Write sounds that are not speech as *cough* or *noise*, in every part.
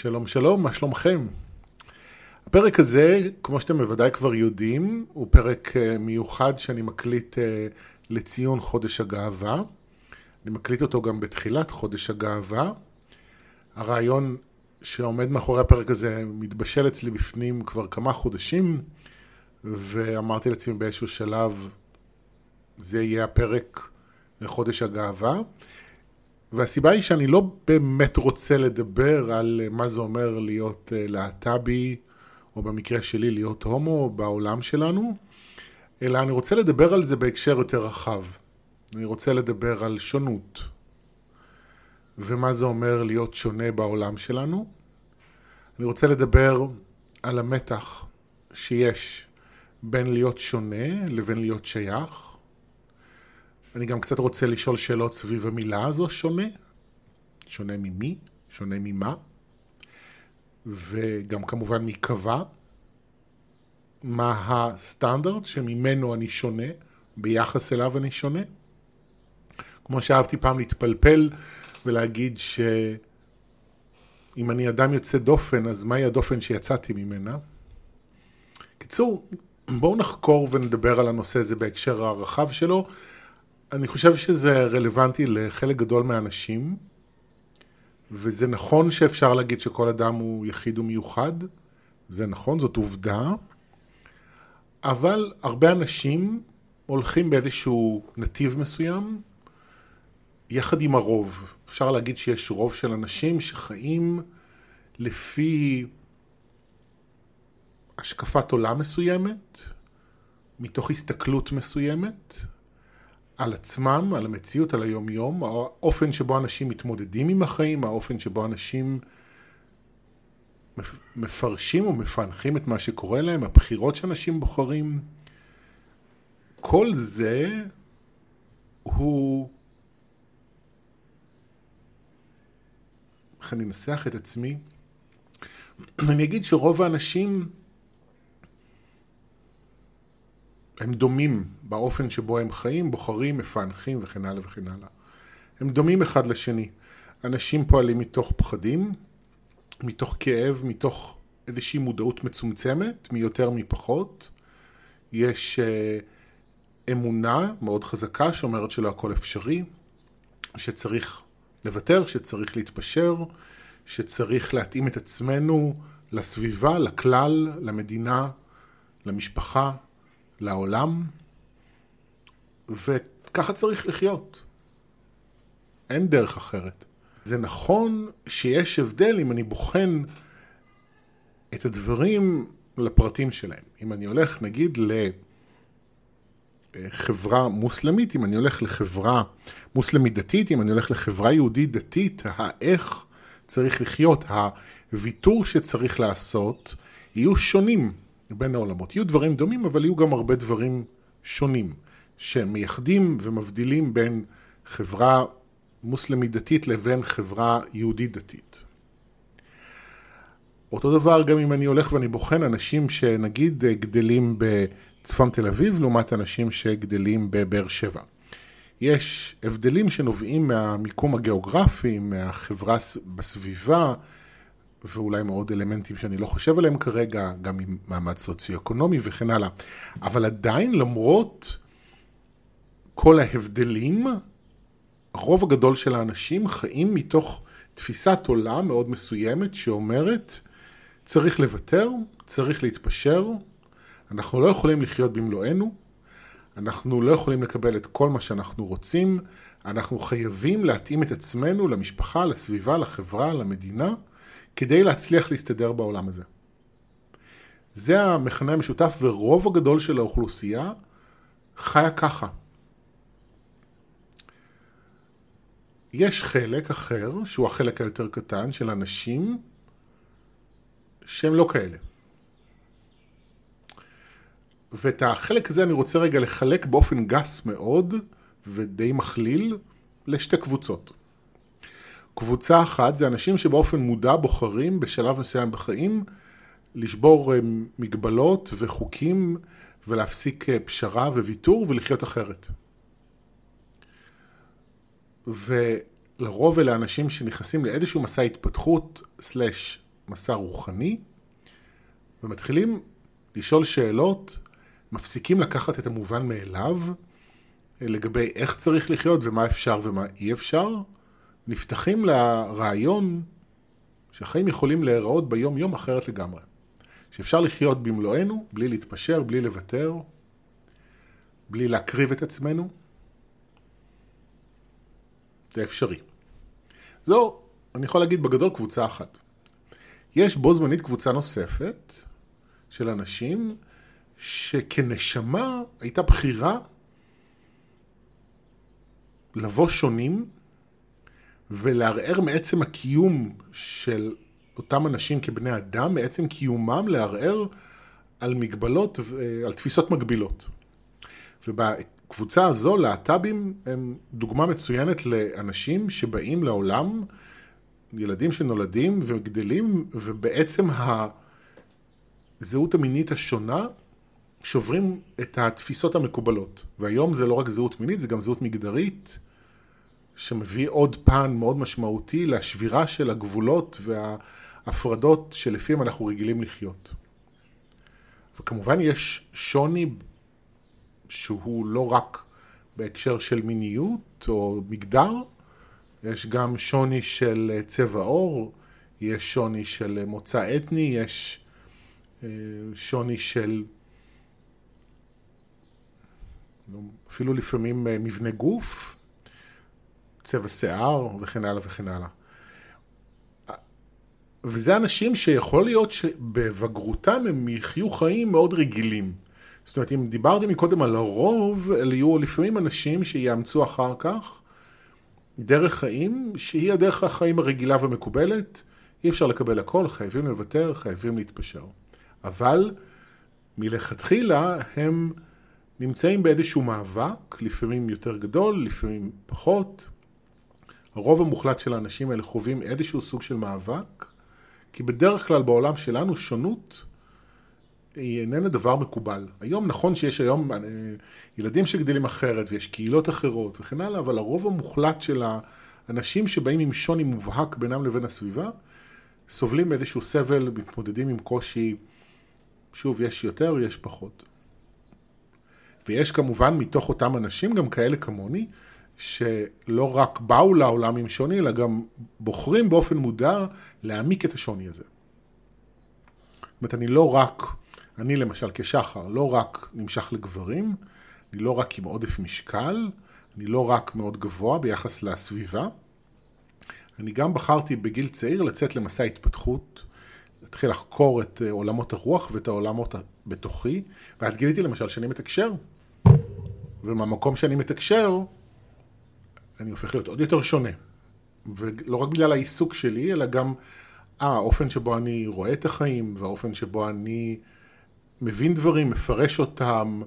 שלום שלום, מה שלומכם? הפרק הזה, כמו שאתם בוודאי כבר יודעים, הוא פרק אה, מיוחד שאני מקליט אה, לציון חודש הגאווה. אני מקליט אותו גם בתחילת חודש הגאווה. הרעיון שעומד מאחורי הפרק הזה מתבשל אצלי בפנים כבר כמה חודשים, ואמרתי לעצמי באיזשהו שלב, זה יהיה הפרק לחודש הגאווה. והסיבה היא שאני לא באמת רוצה לדבר על מה זה אומר להיות אה, להט"בי, או במקרה שלי להיות הומו בעולם שלנו, אלא אני רוצה לדבר על זה בהקשר יותר רחב. אני רוצה לדבר על שונות, ומה זה אומר להיות שונה בעולם שלנו. אני רוצה לדבר על המתח שיש בין להיות שונה לבין להיות שייך. אני גם קצת רוצה לשאול שאלות סביב המילה הזו, שונה. שונה ממי? שונה ממה? וגם כמובן מי קבע? מה הסטנדרט שממנו אני שונה, ביחס אליו אני שונה? כמו שאהבתי פעם להתפלפל ולהגיד שאם אני אדם יוצא דופן, אז מהי הדופן שיצאתי ממנה? קיצור, בואו נחקור ונדבר על הנושא הזה בהקשר הרחב שלו. אני חושב שזה רלוונטי לחלק גדול מהאנשים, וזה נכון שאפשר להגיד שכל אדם הוא יחיד ומיוחד, זה נכון, זאת עובדה, אבל הרבה אנשים הולכים באיזשהו נתיב מסוים, יחד עם הרוב. אפשר להגיד שיש רוב של אנשים שחיים לפי השקפת עולם מסוימת, מתוך הסתכלות מסוימת, על עצמם, על המציאות, על היומיום, האופן שבו אנשים מתמודדים עם החיים, האופן שבו אנשים מפרשים ומפענחים את מה שקורה להם, הבחירות שאנשים בוחרים. כל זה הוא... איך אני אנסח את עצמי? *clears throat* אני אגיד שרוב האנשים הם דומים באופן שבו הם חיים, בוחרים, מפענחים וכן הלאה וכן הלאה. הם דומים אחד לשני. אנשים פועלים מתוך פחדים, מתוך כאב, מתוך איזושהי מודעות מצומצמת, מיותר מפחות. יש uh, אמונה מאוד חזקה שאומרת שלא הכל אפשרי, שצריך לוותר, שצריך להתפשר, שצריך להתאים את עצמנו לסביבה, לכלל, למדינה, למשפחה, לעולם, וככה צריך לחיות. אין דרך אחרת. זה נכון שיש הבדל אם אני בוחן את הדברים לפרטים שלהם. אם אני הולך נגיד לחברה מוסלמית, אם אני הולך לחברה מוסלמית דתית, אם אני הולך לחברה יהודית דתית, האיך צריך לחיות, הוויתור שצריך לעשות, יהיו שונים בין העולמות. יהיו דברים דומים, אבל יהיו גם הרבה דברים שונים, שמייחדים ומבדילים בין חברה מוסלמית דתית לבין חברה יהודית דתית. אותו דבר גם אם אני הולך ואני בוחן אנשים שנגיד גדלים בצפון תל אביב לעומת אנשים שגדלים בבאר שבע. יש הבדלים שנובעים מהמיקום הגיאוגרפי, מהחברה בסביבה, ואולי מאוד אלמנטים שאני לא חושב עליהם כרגע, גם עם מעמד סוציו-אקונומי וכן הלאה. אבל עדיין, למרות כל ההבדלים, הרוב הגדול של האנשים חיים מתוך תפיסת עולם מאוד מסוימת שאומרת, צריך לוותר, צריך להתפשר, אנחנו לא יכולים לחיות במלואנו, אנחנו לא יכולים לקבל את כל מה שאנחנו רוצים, אנחנו חייבים להתאים את עצמנו למשפחה, לסביבה, לחברה, למדינה, כדי להצליח להסתדר בעולם הזה. זה המכנה המשותף ורוב הגדול של האוכלוסייה חיה ככה. יש חלק אחר, שהוא החלק היותר קטן, של אנשים שהם לא כאלה. ואת החלק הזה אני רוצה רגע לחלק באופן גס מאוד ודי מכליל לשתי קבוצות. קבוצה אחת זה אנשים שבאופן מודע בוחרים בשלב מסוים בחיים לשבור אה, מגבלות וחוקים ולהפסיק אה, פשרה וויתור ולחיות אחרת. ולרוב אלה אנשים שנכנסים לאיזשהו מסע התפתחות סלש מסע רוחני, ומתחילים לשאול שאלות, מפסיקים לקחת את המובן מאליו, לגבי איך צריך לחיות ומה אפשר ומה אי אפשר, נפתחים לרעיון שהחיים יכולים להיראות ביום יום אחרת לגמרי. שאפשר לחיות במלואנו, בלי להתפשר, בלי לוותר, בלי להקריב את עצמנו. זה אפשרי. זו, אני יכול להגיד בגדול, קבוצה אחת. יש בו זמנית קבוצה נוספת של אנשים שכנשמה הייתה בחירה לבוא שונים ולערער מעצם הקיום של אותם אנשים כבני אדם, מעצם קיומם לערער על מגבלות, על תפיסות מגבילות. ובקבוצה הזו, להט"בים הם דוגמה מצוינת לאנשים שבאים לעולם, ילדים שנולדים וגדלים, ובעצם הזהות המינית השונה שוברים את התפיסות המקובלות. והיום זה לא רק זהות מינית, זה גם זהות מגדרית, שמביא עוד פן מאוד משמעותי לשבירה של הגבולות וההפרדות שלפיהם אנחנו רגילים לחיות. וכמובן יש שוני שהוא לא רק בהקשר של מיניות או מגדר, יש גם שוני של צבע עור, יש שוני של מוצא אתני, יש אה, שוני של אפילו לפעמים אה, מבנה גוף, צבע שיער וכן הלאה וכן הלאה. וזה אנשים שיכול להיות שבבגרותם הם יחיו חיים מאוד רגילים. זאת אומרת, אם דיברתי מקודם על הרוב, אלה יהיו לפעמים אנשים שיאמצו אחר כך דרך חיים שהיא הדרך החיים הרגילה ומקובלת. אי אפשר לקבל הכל, חייבים לוותר, חייבים להתפשר. אבל מלכתחילה הם נמצאים באיזשהו מאבק, לפעמים יותר גדול, לפעמים פחות. הרוב המוחלט של האנשים האלה חווים איזשהו סוג של מאבק, כי בדרך כלל בעולם שלנו שונות היא איננה דבר מקובל. היום נכון שיש היום אה, ילדים שגדלים אחרת ויש קהילות אחרות וכן הלאה, אבל הרוב המוחלט של האנשים שבאים עם שוני מובהק בינם לבין הסביבה, סובלים מאיזשהו סבל, מתמודדים עם קושי, שוב, יש יותר, יש פחות. ויש כמובן מתוך אותם אנשים גם כאלה כמוני, שלא רק באו לעולם עם שוני, אלא גם בוחרים באופן מודע להעמיק את השוני הזה. זאת אומרת, אני לא רק, אני למשל כשחר, לא רק נמשך לגברים, אני לא רק עם עודף משקל, אני לא רק מאוד גבוה ביחס לסביבה, אני גם בחרתי בגיל צעיר לצאת למסע התפתחות, להתחיל לחקור את אה, עולמות הרוח ואת העולמות בתוכי, ואז גיליתי למשל שאני מתקשר. ומהמקום שאני מתקשר, אני הופך להיות עוד יותר שונה. ולא רק בגלל העיסוק שלי, אלא גם אה, האופן שבו אני רואה את החיים, והאופן שבו אני מבין דברים, מפרש אותם,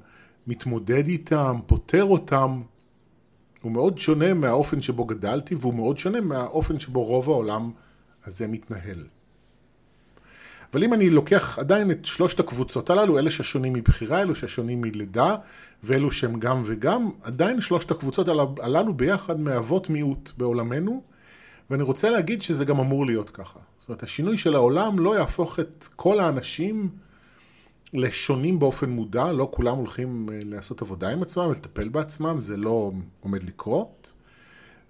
מתמודד איתם, פותר אותם, הוא מאוד שונה מהאופן שבו גדלתי, והוא מאוד שונה מהאופן שבו רוב העולם הזה מתנהל. אבל אם אני לוקח עדיין את שלושת הקבוצות הללו, אלה ששונים מבחירה, אלו ששונים מלידה, ואלו שהם גם וגם, עדיין שלושת הקבוצות הללו ביחד מהוות מיעוט בעולמנו, ואני רוצה להגיד שזה גם אמור להיות ככה. זאת אומרת, השינוי של העולם לא יהפוך את כל האנשים לשונים באופן מודע, לא כולם הולכים אה, לעשות עבודה עם עצמם, לטפל בעצמם, זה לא עומד לקרות,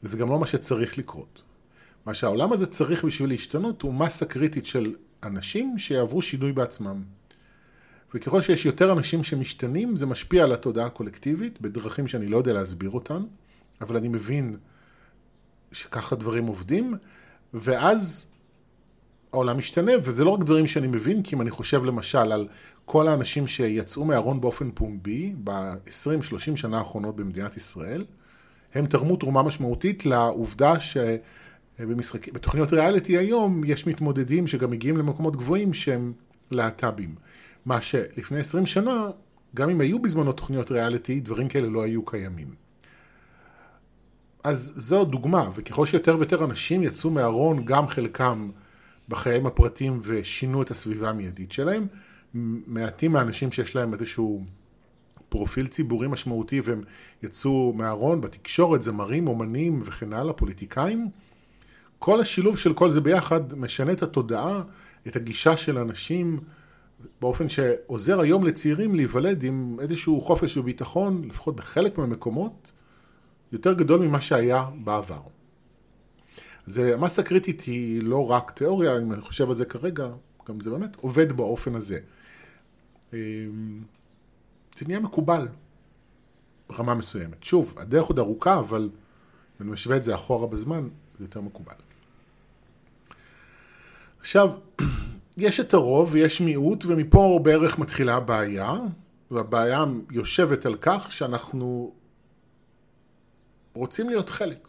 וזה גם לא מה שצריך לקרות. מה שהעולם הזה צריך בשביל להשתנות הוא מסה קריטית של אנשים שיעברו שינוי בעצמם. וככל שיש יותר אנשים שמשתנים, זה משפיע על התודעה הקולקטיבית בדרכים שאני לא יודע להסביר אותן, אבל אני מבין שככה דברים עובדים, ואז העולם משתנה, וזה לא רק דברים שאני מבין, כי אם אני חושב למשל על כל האנשים שיצאו מהארון באופן פומבי ב-20-30 שנה האחרונות במדינת ישראל, הם תרמו תרומה משמעותית לעובדה ש... במשחק... בתוכניות ריאליטי היום יש מתמודדים שגם מגיעים למקומות גבוהים שהם להט"בים. מה שלפני 20 שנה, גם אם היו בזמנו תוכניות ריאליטי, דברים כאלה לא היו קיימים. אז זו דוגמה, וככל שיותר ויותר אנשים יצאו מהארון, גם חלקם בחייהם הפרטיים ושינו את הסביבה המיידית שלהם, מעטים מהאנשים שיש להם איזשהו פרופיל ציבורי משמעותי והם יצאו מהארון בתקשורת, זמרים, אומנים וכן הלאה, פוליטיקאים, כל השילוב של כל זה ביחד משנה את התודעה את הגישה של אנשים באופן שעוזר היום לצעירים להיוולד עם איזשהו חופש וביטחון, לפחות בחלק מהמקומות, יותר גדול ממה שהיה בעבר. אז המסה קריטית היא לא רק תיאוריה, אם אני חושב על זה כרגע, גם זה באמת עובד באופן הזה. אמ, זה נהיה מקובל ברמה מסוימת. שוב, הדרך עוד ארוכה, אבל אם אני משווה את זה אחורה בזמן, זה יותר מקובל. עכשיו, יש את הרוב ויש מיעוט, ומפה בערך מתחילה הבעיה, והבעיה יושבת על כך שאנחנו רוצים להיות חלק.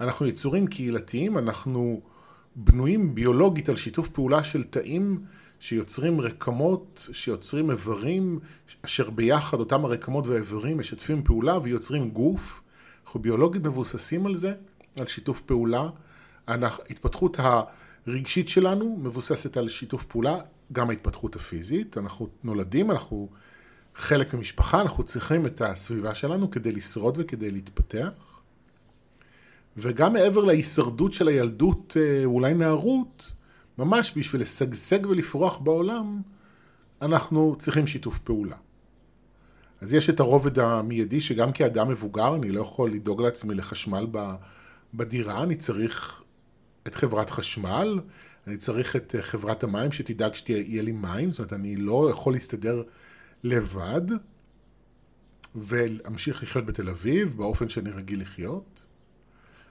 אנחנו יצורים קהילתיים, אנחנו בנויים ביולוגית על שיתוף פעולה של תאים שיוצרים רקמות, שיוצרים איברים, אשר ביחד אותם הרקמות והאיברים משתפים פעולה ויוצרים גוף. אנחנו ביולוגית מבוססים על זה, על שיתוף פעולה. ההתפתחות הרגשית שלנו מבוססת על שיתוף פעולה, גם ההתפתחות הפיזית. אנחנו נולדים, אנחנו חלק ממשפחה, אנחנו צריכים את הסביבה שלנו כדי לשרוד וכדי להתפתח. וגם מעבר להישרדות של הילדות, אה, אולי נערות, ממש בשביל לשגשג ולפרוח בעולם, אנחנו צריכים שיתוף פעולה. אז יש את הרובד המיידי שגם כאדם מבוגר אני לא יכול לדאוג לעצמי לחשמל בדירה, אני צריך את חברת חשמל, אני צריך את אה, חברת המים שתדאג שיהיה לי מים, זאת אומרת אני לא יכול להסתדר לבד ולהמשיך לחיות בתל אביב באופן שאני רגיל לחיות.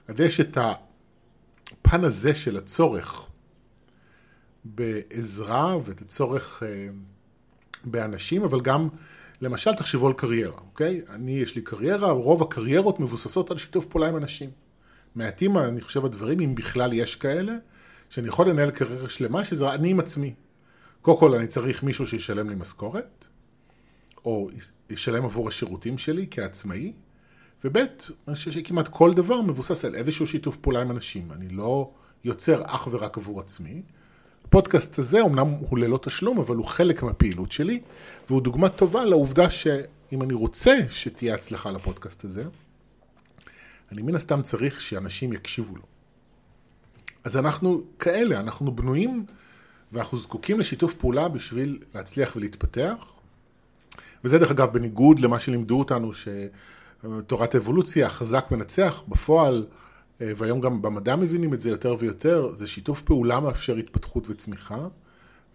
אז יש את הפן הזה של הצורך בעזרה ואת הצורך אה, באנשים, אבל גם, למשל, תחשבו על קריירה, אוקיי? אני, יש לי קריירה, רוב הקריירות מבוססות על שיתוף פעולה עם אנשים. מעטים, אני חושב, הדברים, אם בכלל יש כאלה, שאני יכול לנהל קריירה שלמה, שזה אני עם עצמי. קודם כל, אני צריך מישהו שישלם לי משכורת, או ישלם עבור השירותים שלי כעצמאי, וב', אני חושב שכמעט כל דבר מבוסס על איזשהו שיתוף פעולה עם אנשים. אני לא יוצר אך ורק עבור עצמי. הפודקאסט הזה אומנם הוא ללא תשלום, אבל הוא חלק מהפעילות שלי, והוא דוגמה טובה לעובדה שאם אני רוצה שתהיה הצלחה לפודקאסט הזה, אני מן הסתם צריך שאנשים יקשיבו לו. אז אנחנו כאלה, אנחנו בנויים ואנחנו זקוקים לשיתוף פעולה בשביל להצליח ולהתפתח. וזה דרך אגב בניגוד למה שלימדו אותנו שתורת האבולוציה, החזק מנצח, בפועל אה, והיום גם במדע מבינים את זה יותר ויותר, זה שיתוף פעולה מאפשר התפתחות וצמיחה,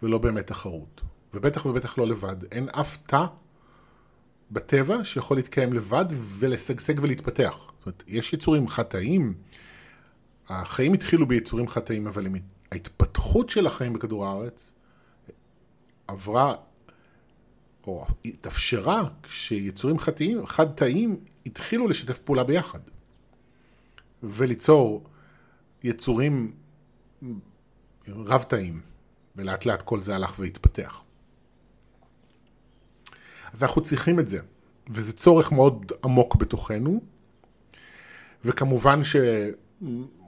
ולא באמת תחרות. ובטח ובטח לא לבד. אין אף תא בטבע שיכול להתקיים לבד ולשגשג ולהתפתח. אומרת, יש יצורים חטאים, החיים התחילו ביצורים חטאים, אבל ההתפתחות של החיים בכדור הארץ עברה, או התאפשרה, כשיצורים חטאים, חד-תאים התחילו לשתף פעולה ביחד. וליצור יצורים רב-תאים, ולאט לאט כל זה הלך והתפתח. אז אנחנו צריכים את זה, וזה צורך מאוד עמוק בתוכנו, וכמובן שהוא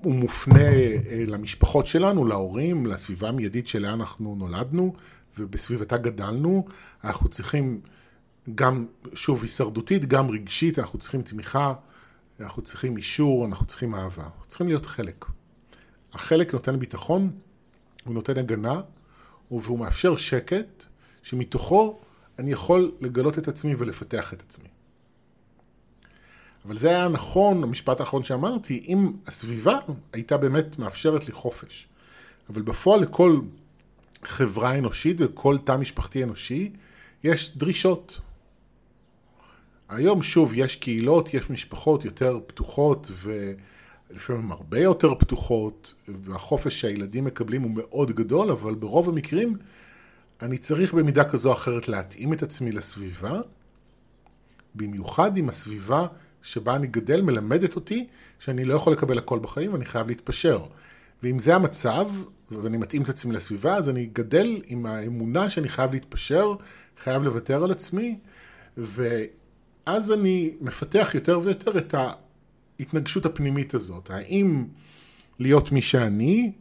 מופנה אה, למשפחות שלנו, להורים, לסביבה המיידית שלה אנחנו נולדנו, ובסביבתה גדלנו. אנחנו צריכים גם, שוב, הישרדותית, גם רגשית, אנחנו צריכים תמיכה אנחנו צריכים אישור, אנחנו צריכים אהבה, אנחנו צריכים להיות חלק. החלק נותן ביטחון, הוא נותן הגנה, והוא מאפשר שקט, שמתוכו אני יכול לגלות את עצמי ולפתח את עצמי. אבל זה היה נכון, המשפט האחרון שאמרתי, אם הסביבה הייתה באמת מאפשרת לי חופש. אבל בפועל לכל חברה אנושית וכל תא משפחתי אנושי יש דרישות. היום שוב יש קהילות, יש משפחות יותר פתוחות ולפעמים הרבה יותר פתוחות והחופש שהילדים מקבלים הוא מאוד גדול אבל ברוב המקרים אני צריך במידה כזו או אחרת להתאים את עצמי לסביבה במיוחד אם הסביבה שבה אני גדל מלמדת אותי שאני לא יכול לקבל הכל בחיים ואני חייב להתפשר. ואם זה המצב, ואני מתאים את עצמי לסביבה, אז אני גדל עם האמונה שאני חייב להתפשר, חייב לוותר על עצמי, ו... אז אני מפתח יותר ויותר את ההתנגשות הפנימית הזאת. האם להיות מי שאני,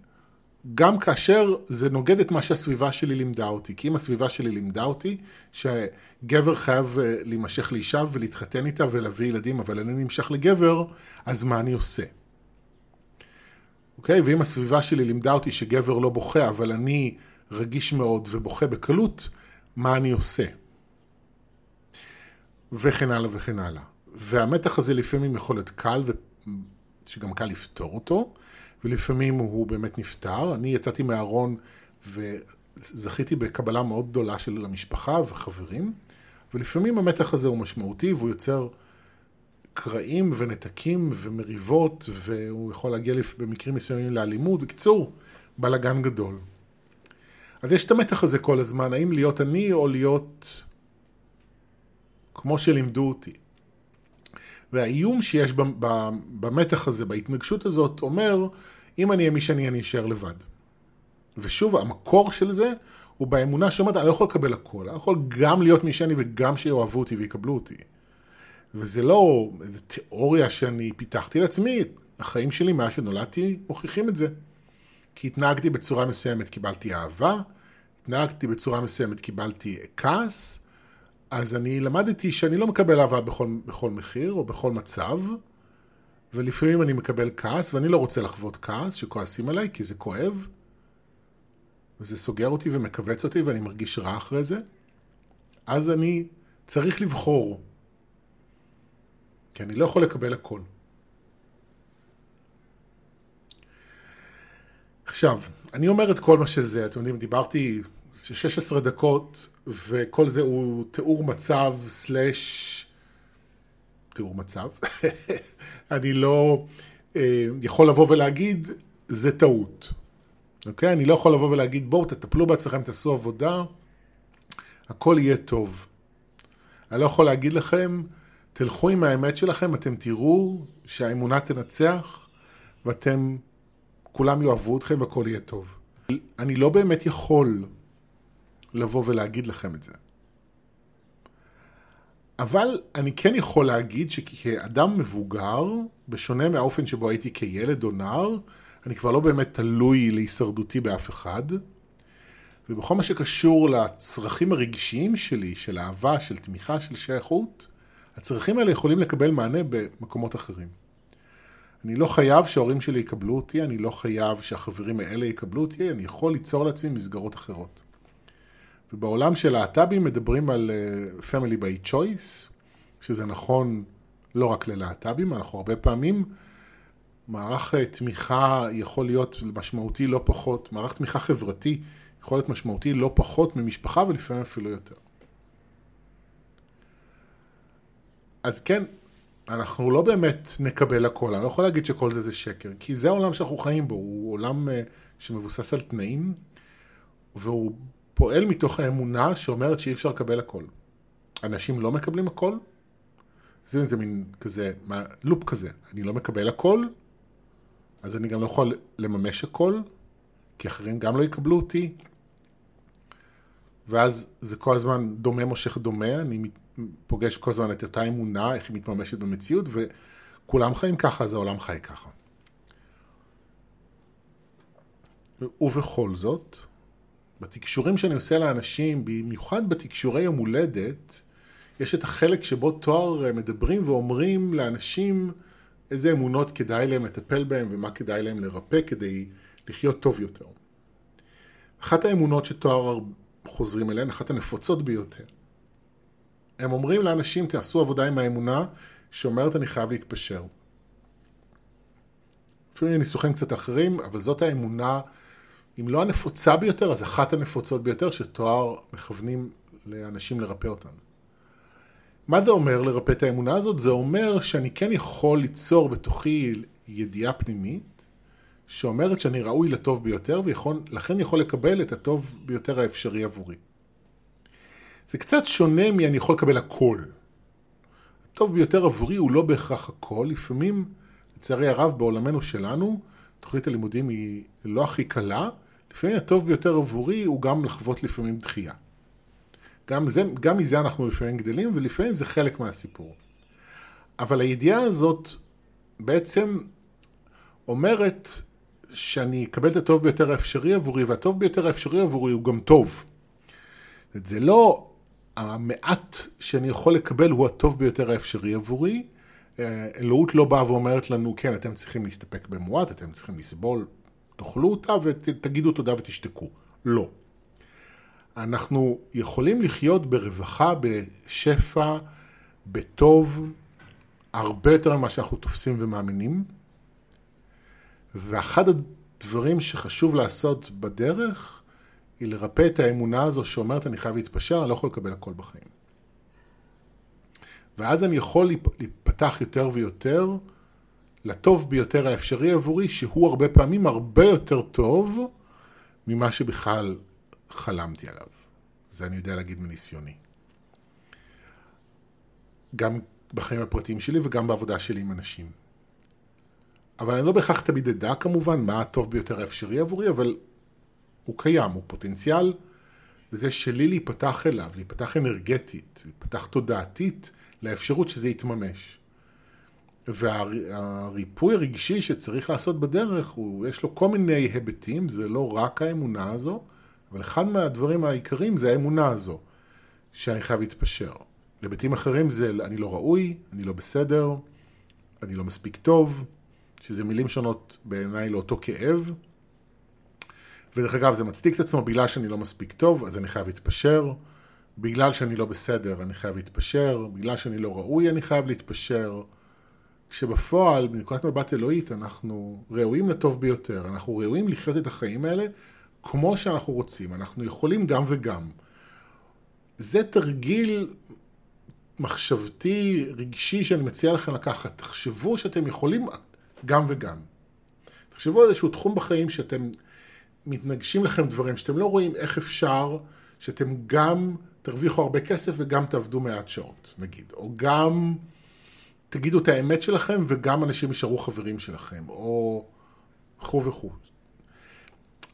גם כאשר זה נוגד את מה שהסביבה שלי לימדה אותי. כי אם הסביבה שלי לימדה אותי שגבר חייב אה, להימשך לאישה ולהתחתן איתה ולהביא ילדים, אבל אני נמשך לגבר, אז מה אני עושה? אוקיי? ואם הסביבה שלי לימדה אותי שגבר לא בוכה, אבל אני רגיש מאוד ובוכה בקלות, מה אני עושה? וכן הלאה וכן הלאה. והמתח הזה לפעמים יכול להיות קל, שגם קל לפתור אותו, ולפעמים הוא באמת נפתר. אני יצאתי מהארון וזכיתי בקבלה מאוד גדולה של המשפחה וחברים, ולפעמים המתח הזה הוא משמעותי והוא יוצר קרעים ונתקים ומריבות, והוא יכול להגיע במקרים מסוימים לאלימות. בקיצור, בלאגן גדול. אז יש את המתח הזה כל הזמן, האם להיות אני או להיות כמו שלימדו אותי. והאיום שיש במתח הזה, בהתנגשות הזאת, אומר, אם אני אהיה מי שאני, אני אשאר לבד. ושוב, המקור של זה הוא באמונה שאומרת, אני לא יכול לקבל הכל, אני יכול גם להיות מי שאני וגם שיאהבו אותי ויקבלו אותי. וזה לא איזו תיאוריה שאני פיתחתי לעצמי, החיים שלי מאז שנולדתי מוכיחים את זה. כי התנהגתי בצורה מסוימת, קיבלתי אהבה, התנהגתי בצורה מסוימת, קיבלתי כעס, אז אני למדתי שאני לא מקבל אהבה בכל, בכל מחיר או בכל מצב, ולפעמים אני מקבל כעס, ואני לא רוצה לחוות כעס שכועסים עליי, כי זה כואב, וזה סוגר אותי ומכווץ אותי ואני מרגיש רע אחרי זה, אז אני צריך לבחור, כי אני לא יכול לקבל הכל. עכשיו, אני אומר את כל מה שזה, אתם יודעים, דיברתי 16 דקות, וכל זה הוא תיאור מצב סלאש... תיאור מצב. אני לא אה, יכול לבוא ולהגיד, זה טעות. אוקיי? אני לא יכול לבוא ולהגיד, בואו תטפלו בעצמכם, תעשו עבודה, הכל יהיה טוב. אני לא יכול להגיד לכם, תלכו עם האמת שלכם, אתם תראו שהאמונה תנצח, ואתם, כולם יאהבו אתכם והכל יהיה טוב. אני לא באמת יכול לבוא ולהגיד לכם את זה. אבל אני כן יכול להגיד שכאדם מבוגר, בשונה מהאופן שבו הייתי כילד או נער, אני כבר לא באמת תלוי להישרדותי באף אחד. ובכל מה שקשור לצרכים הרגשיים שלי, של אהבה, של תמיכה, של שייכות, הצרכים האלה יכולים לקבל מענה במקומות אחרים. אני לא חייב שההורים שלי יקבלו אותי, אני לא חייב שהחברים האלה יקבלו אותי, אני יכול ליצור לעצמי מסגרות אחרות. ובעולם של להט"בים מדברים על uh, Family by Choice, שזה נכון לא רק ללהט"בים, אנחנו הרבה פעמים, מערך uh, תמיכה יכול להיות משמעותי לא פחות, מערך תמיכה חברתי יכול להיות משמעותי לא פחות ממשפחה ולפעמים אפילו יותר. אז כן, אנחנו לא באמת נקבל הכל, אני לא יכול להגיד שכל זה זה שקר, כי זה העולם שאנחנו חיים בו, הוא עולם uh, שמבוסס על תנאים, והוא פועל מתוך האמונה שאומרת שאי אפשר לקבל הכל. אנשים לא מקבלים הכל, זה, זה מין כזה, מה, לופ כזה, אני לא מקבל הכל, אז אני גם לא יכול לממש הכל, כי אחרים גם לא יקבלו אותי, ואז זה כל הזמן דומה מושך דומה, אני פוגש כל הזמן את אותה אמונה, איך היא מתממשת במציאות, וכולם חיים ככה, אז העולם חי ככה. ובכל זאת, בתקשורים שאני עושה לאנשים, במיוחד בתקשורי יום הולדת, יש את החלק שבו תואר מדברים ואומרים לאנשים איזה אמונות כדאי להם לטפל בהם ומה כדאי להם לרפא כדי לחיות טוב יותר. אחת האמונות שתואר חוזרים אליהן, אחת הנפוצות ביותר. הם אומרים לאנשים, תעשו עבודה עם האמונה שאומרת אני חייב להתפשר. לפעמים ניסוחים קצת אחרים, אבל זאת האמונה אם לא הנפוצה ביותר, אז אחת הנפוצות ביותר שתואר מכוונים לאנשים לרפא אותן. מה זה אומר לרפא את האמונה הזאת? זה אומר שאני כן יכול ליצור בתוכי ידיעה פנימית שאומרת שאני ראוי לטוב ביותר ולכן יכול לקבל את הטוב ביותר האפשרי עבורי. זה קצת שונה מ"אני יכול לקבל הכל". הטוב ביותר עבורי הוא לא בהכרח הכל, לפעמים, לצערי הרב, בעולמנו שלנו, תוכנית הלימודים היא לא הכי קלה, לפעמים הטוב ביותר עבורי הוא גם לחוות לפעמים דחייה. גם, זה, גם מזה אנחנו לפעמים גדלים, ולפעמים זה חלק מהסיפור. אבל הידיעה הזאת בעצם אומרת שאני אקבל את הטוב ביותר האפשרי עבורי, והטוב ביותר האפשרי עבורי הוא גם טוב. זה לא המעט שאני יכול לקבל הוא הטוב ביותר האפשרי עבורי, אלוהות לא באה ואומרת לנו, כן, אתם צריכים להסתפק במועט, אתם צריכים לסבול, תאכלו אותה ותגידו תודה ותשתקו. לא. אנחנו יכולים לחיות ברווחה, בשפע, בטוב, הרבה יותר ממה שאנחנו תופסים ומאמינים. ואחד הדברים שחשוב לעשות בדרך, היא לרפא את האמונה הזו שאומרת אני חייב להתפשר, אני לא יכול לקבל הכל בחיים. ואז אני יכול להיפתח יותר ויותר לטוב ביותר האפשרי עבורי, שהוא הרבה פעמים הרבה יותר טוב ממה שבכלל חלמתי עליו. זה אני יודע להגיד מניסיוני. גם בחיים הפרטיים שלי וגם בעבודה שלי עם אנשים. אבל אני לא בהכרח תמיד אדע כמובן מה הטוב ביותר האפשרי עבורי, אבל הוא קיים, הוא פוטנציאל, וזה שלי להיפתח אליו, להיפתח אנרגטית, להיפתח תודעתית לאפשרות שזה יתממש. והריפוי הרגשי שצריך לעשות בדרך, הוא, יש לו כל מיני היבטים, זה לא רק האמונה הזו, אבל אחד מהדברים העיקריים זה האמונה הזו, שאני חייב להתפשר. היבטים אחרים זה אני לא ראוי, אני לא בסדר, אני לא מספיק טוב, שזה מילים שונות בעיניי לאותו כאב. ודרך אגב, זה מצדיק את עצמו בגלל שאני לא מספיק טוב, אז אני חייב להתפשר. בגלל שאני לא בסדר, אני חייב להתפשר. בגלל שאני לא ראוי, אני חייב להתפשר. כשבפועל, מנקודת מבט אלוהית, אנחנו ראויים לטוב ביותר. אנחנו ראויים לחיות את החיים האלה כמו שאנחנו רוצים. אנחנו יכולים גם וגם. זה תרגיל מחשבתי, רגשי, שאני מציע לכם לקחת. תחשבו שאתם יכולים גם וגם. תחשבו על איזשהו תחום בחיים שאתם מתנגשים לכם דברים, שאתם לא רואים איך אפשר שאתם גם תרוויחו הרבה כסף וגם תעבדו מעט שעות, נגיד. או גם תגידו את האמת שלכם וגם אנשים יישארו חברים שלכם, או וכו' וכו'.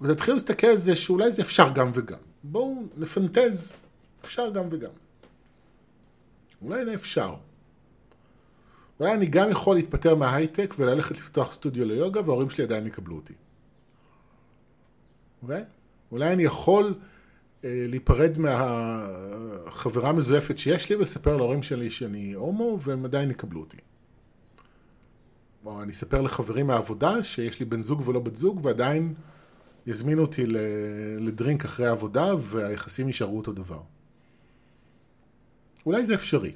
ותתחילו להסתכל על זה שאולי זה אפשר גם וגם. בואו נפנטז, אפשר גם וגם. אולי זה אפשר. אולי אני גם יכול להתפטר מההייטק וללכת לפתוח סטודיו ליוגה וההורים שלי עדיין יקבלו אותי. אולי? אולי אני יכול להיפרד מהחברה המזויפת שיש לי ולספר להורים שלי שאני הומו והם עדיין יקבלו אותי. או אני אספר לחברים מהעבודה שיש לי בן זוג ולא בת זוג ועדיין יזמינו אותי לדרינק אחרי העבודה והיחסים יישארו אותו דבר. אולי זה אפשרי.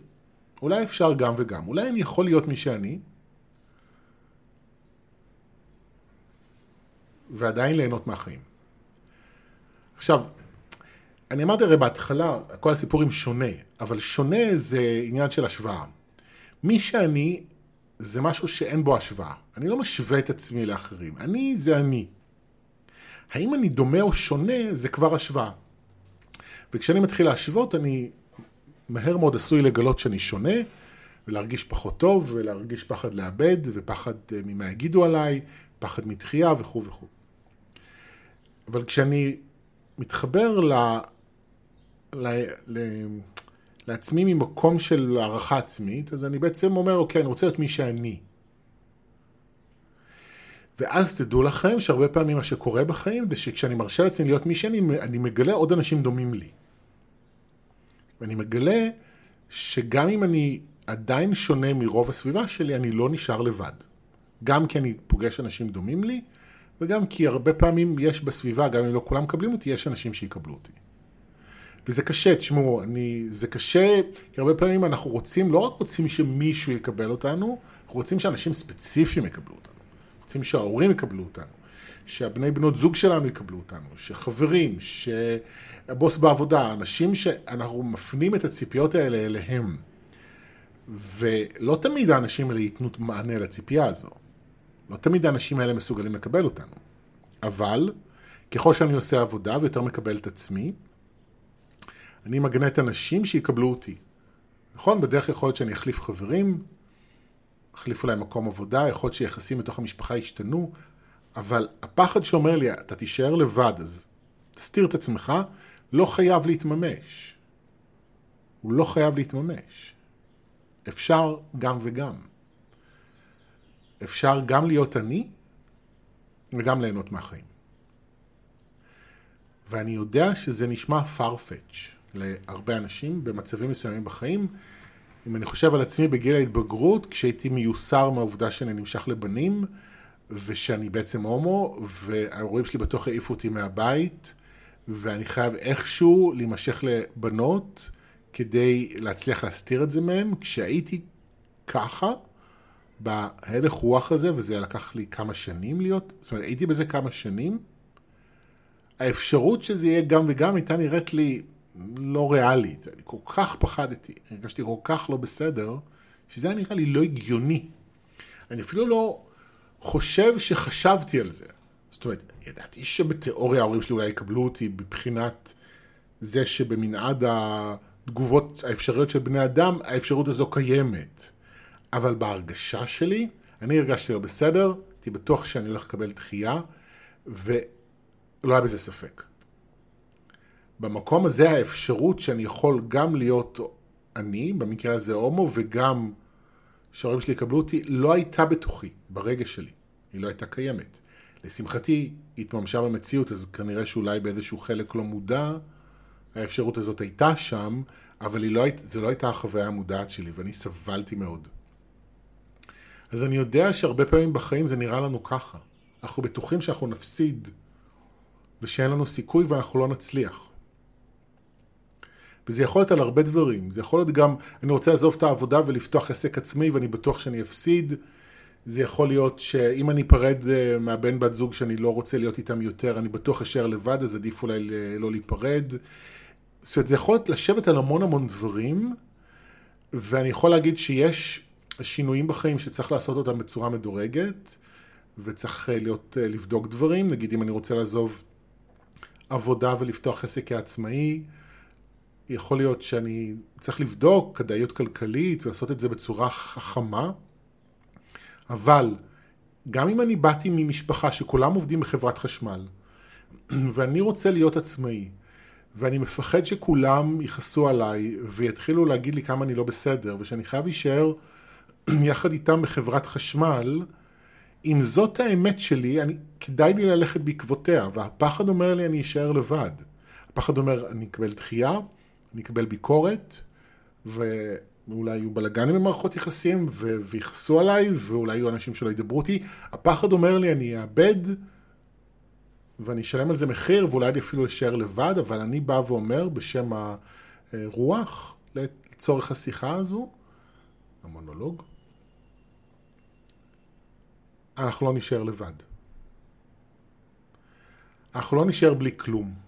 אולי אפשר גם וגם. אולי אני יכול להיות מי שאני, ועדיין ליהנות מהחיים. עכשיו, אני אמרתי הרי בהתחלה, כל הסיפורים שונה, אבל שונה זה עניין של השוואה. מי שאני, זה משהו שאין בו השוואה. אני לא משווה את עצמי לאחרים. אני זה אני. האם אני דומה או שונה, זה כבר השוואה. וכשאני מתחיל להשוות, אני מהר מאוד עשוי לגלות שאני שונה, ולהרגיש פחות טוב, ולהרגיש פחד לאבד, ופחד אה, ממה יגידו עליי, פחד מתחייה וכו' וכו'. אבל כשאני מתחבר ל... ל... לעצמי ממקום של הערכה עצמית, אז אני בעצם אומר, אוקיי, אני רוצה להיות מי שאני. ואז תדעו לכם שהרבה פעמים מה שקורה בחיים זה שכשאני מרשה לעצמי להיות מי שאני, אני מגלה עוד אנשים דומים לי. ואני מגלה שגם אם אני עדיין שונה מרוב הסביבה שלי, אני לא נשאר לבד. גם כי אני פוגש אנשים דומים לי, וגם כי הרבה פעמים יש בסביבה, גם אם לא כולם מקבלים אותי, יש אנשים שיקבלו אותי. וזה קשה, תשמעו, אני, זה קשה, כי הרבה פעמים אנחנו רוצים, לא רק רוצים שמישהו יקבל אותנו, אנחנו רוצים שאנשים ספציפיים יקבלו אותנו. רוצים שההורים יקבלו אותנו, שהבני בנות זוג שלנו יקבלו אותנו, שחברים, שהבוס בעבודה, אנשים שאנחנו מפנים את הציפיות האלה אליהם. ולא תמיד האנשים האלה ייתנו מענה לציפייה הזו. לא תמיד האנשים האלה מסוגלים לקבל אותנו. אבל, ככל שאני עושה עבודה ויותר מקבל את עצמי, אני מגנט אנשים שיקבלו אותי. נכון? בדרך יכול להיות שאני אחליף חברים, אחליף אולי מקום עבודה, יכול להיות שיחסים בתוך המשפחה ישתנו, אבל הפחד שאומר לי, אתה תישאר לבד, אז תסתיר את עצמך, לא חייב להתממש. הוא לא חייב להתממש. אפשר גם וגם. אפשר גם להיות אני וגם ליהנות מהחיים. ואני יודע שזה נשמע farfetch להרבה אנשים במצבים מסוימים בחיים, אם אני חושב על עצמי בגיל ההתבגרות, כשהייתי מיוסר מהעובדה שאני נמשך לבנים, ושאני בעצם הומו, וההורים שלי בטוח העיפו אותי מהבית, ואני חייב איכשהו להימשך לבנות כדי להצליח להסתיר את זה מהם. כשהייתי ככה, בהלך רוח הזה, וזה לקח לי כמה שנים להיות, זאת אומרת, הייתי בזה כמה שנים, האפשרות שזה יהיה גם וגם הייתה נראית לי לא ריאלית. אני כל כך פחדתי, הרגשתי כל כך לא בסדר, שזה היה נראה לי לא הגיוני. אני אפילו לא חושב שחשבתי על זה. זאת אומרת, ידעתי שבתיאוריה ההורים שלי אולי יקבלו אותי מבחינת זה שבמנעד התגובות האפשריות של בני אדם, האפשרות הזו קיימת. אבל בהרגשה שלי, אני הרגשתי לא בסדר, הייתי בטוח שאני הולך לקבל דחייה, ולא היה בזה ספק. במקום הזה האפשרות שאני יכול גם להיות אני, במקרה הזה הומו, וגם שההורים שלי יקבלו אותי, לא הייתה בתוכי, ברגש שלי. היא לא הייתה קיימת. לשמחתי, היא התממשה במציאות, אז כנראה שאולי באיזשהו חלק לא מודע, האפשרות הזאת הייתה שם, אבל לא היית, זו לא הייתה החוויה המודעת שלי, ואני סבלתי מאוד. אז אני יודע שהרבה פעמים בחיים זה נראה לנו ככה. אנחנו בטוחים שאנחנו נפסיד, ושאין לנו סיכוי ואנחנו לא נצליח. וזה יכול להיות על הרבה דברים. זה יכול להיות גם, אני רוצה לעזוב את העבודה ולפתוח עסק עצמי ואני בטוח שאני אפסיד. זה יכול להיות שאם אני אפרד אה, מהבן בת זוג שאני לא רוצה להיות איתם יותר, אני בטוח אשאר לבד, אז עדיף אולי לא להיפרד. זאת אומרת, זה יכול להיות לשבת על המון המון דברים, ואני יכול להגיד שיש שינויים בחיים שצריך לעשות אותם בצורה מדורגת, וצריך אה, להיות, אה, לבדוק דברים. נגיד, אם אני רוצה לעזוב עבודה ולפתוח עסק כעצמאי, יכול להיות שאני צריך לבדוק כדאיות כלכלית ולעשות את זה בצורה חכמה, אבל גם אם אני באתי ממשפחה שכולם עובדים בחברת חשמל, *clears throat* ואני רוצה להיות עצמאי, ואני מפחד שכולם יכעסו עליי ויתחילו להגיד לי כמה אני לא בסדר, ושאני חייב להישאר *clears throat* יחד איתם בחברת חשמל, אם זאת האמת שלי, אני, כדאי לי ללכת בעקבותיה, והפחד אומר לי אני אשאר לבד. הפחד אומר אני אקבל דחייה, אני אקבל ביקורת, ואולי יהיו בלאגנים במערכות יחסים, ויכעסו עליי, ואולי יהיו אנשים שלא ידברו אותי. הפחד אומר לי, אני אאבד, ואני אשלם על זה מחיר, ואולי אני אפילו אשאר לבד, אבל אני בא ואומר בשם הרוח, לצורך השיחה הזו, המונולוג, אנחנו לא נשאר לבד. אנחנו לא נשאר בלי כלום.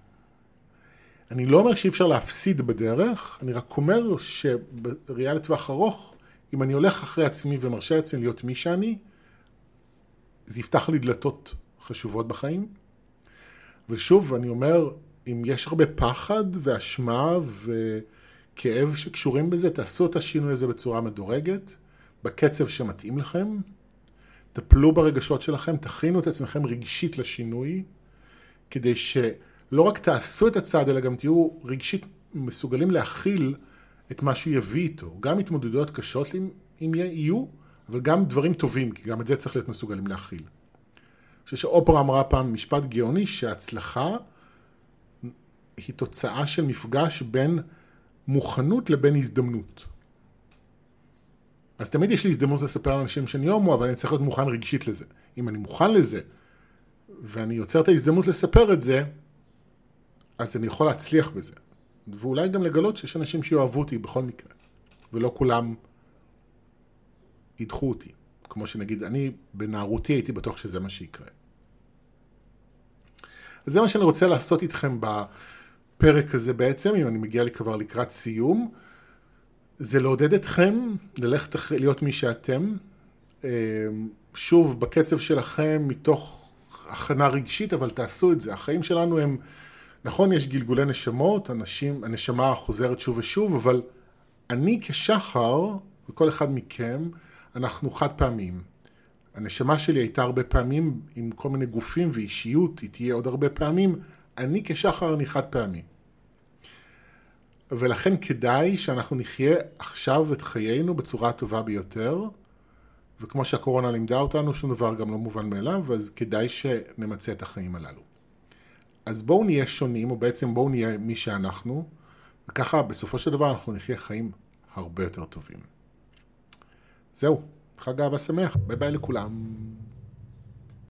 אני לא אומר שאי אפשר להפסיד בדרך, אני רק אומר שבראייה לטווח ארוך, אם אני הולך אחרי עצמי ומרשה לעצמי להיות מי שאני, זה יפתח לי דלתות חשובות בחיים. ושוב, אני אומר, אם יש הרבה פחד ואשמה וכאב שקשורים בזה, תעשו את השינוי הזה בצורה מדורגת, בקצב שמתאים לכם, טפלו ברגשות שלכם, תכינו את עצמכם רגשית לשינוי, כדי ש... לא רק תעשו את הצעד, אלא גם תהיו רגשית מסוגלים להכיל את מה שהוא יביא איתו. גם התמודדויות קשות אם יהיו, אבל גם דברים טובים, כי גם את זה צריך להיות מסוגלים להכיל. אני חושב שאופרה אמרה פעם משפט גאוני, שהצלחה היא תוצאה של מפגש בין מוכנות לבין הזדמנות. אז תמיד יש לי הזדמנות לספר לאנשים שאני הומו, אבל אני צריך להיות מוכן רגשית לזה. אם אני מוכן לזה, ואני יוצר את ההזדמנות לספר את זה, אז אני יכול להצליח בזה. ואולי גם לגלות שיש אנשים שיאהבו אותי בכל מקרה, ולא כולם ידחו אותי. כמו שנגיד, אני בנערותי הייתי בטוח שזה מה שיקרה. אז זה מה שאני רוצה לעשות איתכם בפרק הזה בעצם, אם אני מגיע כבר לקראת סיום, זה לעודד אתכם ללכת להיות מי שאתם. אה, שוב, בקצב שלכם, מתוך הכנה רגשית, אבל תעשו את זה. החיים שלנו הם... נכון, יש גלגולי נשמות, אנשים, הנשמה חוזרת שוב ושוב, אבל אני כשחר, וכל אחד מכם, אנחנו חד פעמים. הנשמה שלי הייתה הרבה פעמים עם כל מיני גופים ואישיות, היא תהיה עוד הרבה פעמים. אני כשחר אני חד פעמי. ולכן כדאי שאנחנו נחיה עכשיו את חיינו בצורה הטובה ביותר, וכמו שהקורונה לימדה אותנו, שום דבר גם לא מובן מאליו, אז כדאי שנמצה את החיים הללו. אז בואו נהיה שונים, או בעצם בואו נהיה מי שאנחנו, וככה בסופו של דבר אנחנו נחיה חיים הרבה יותר טובים. זהו, חג אהבה שמח, ביי ביי לכולם.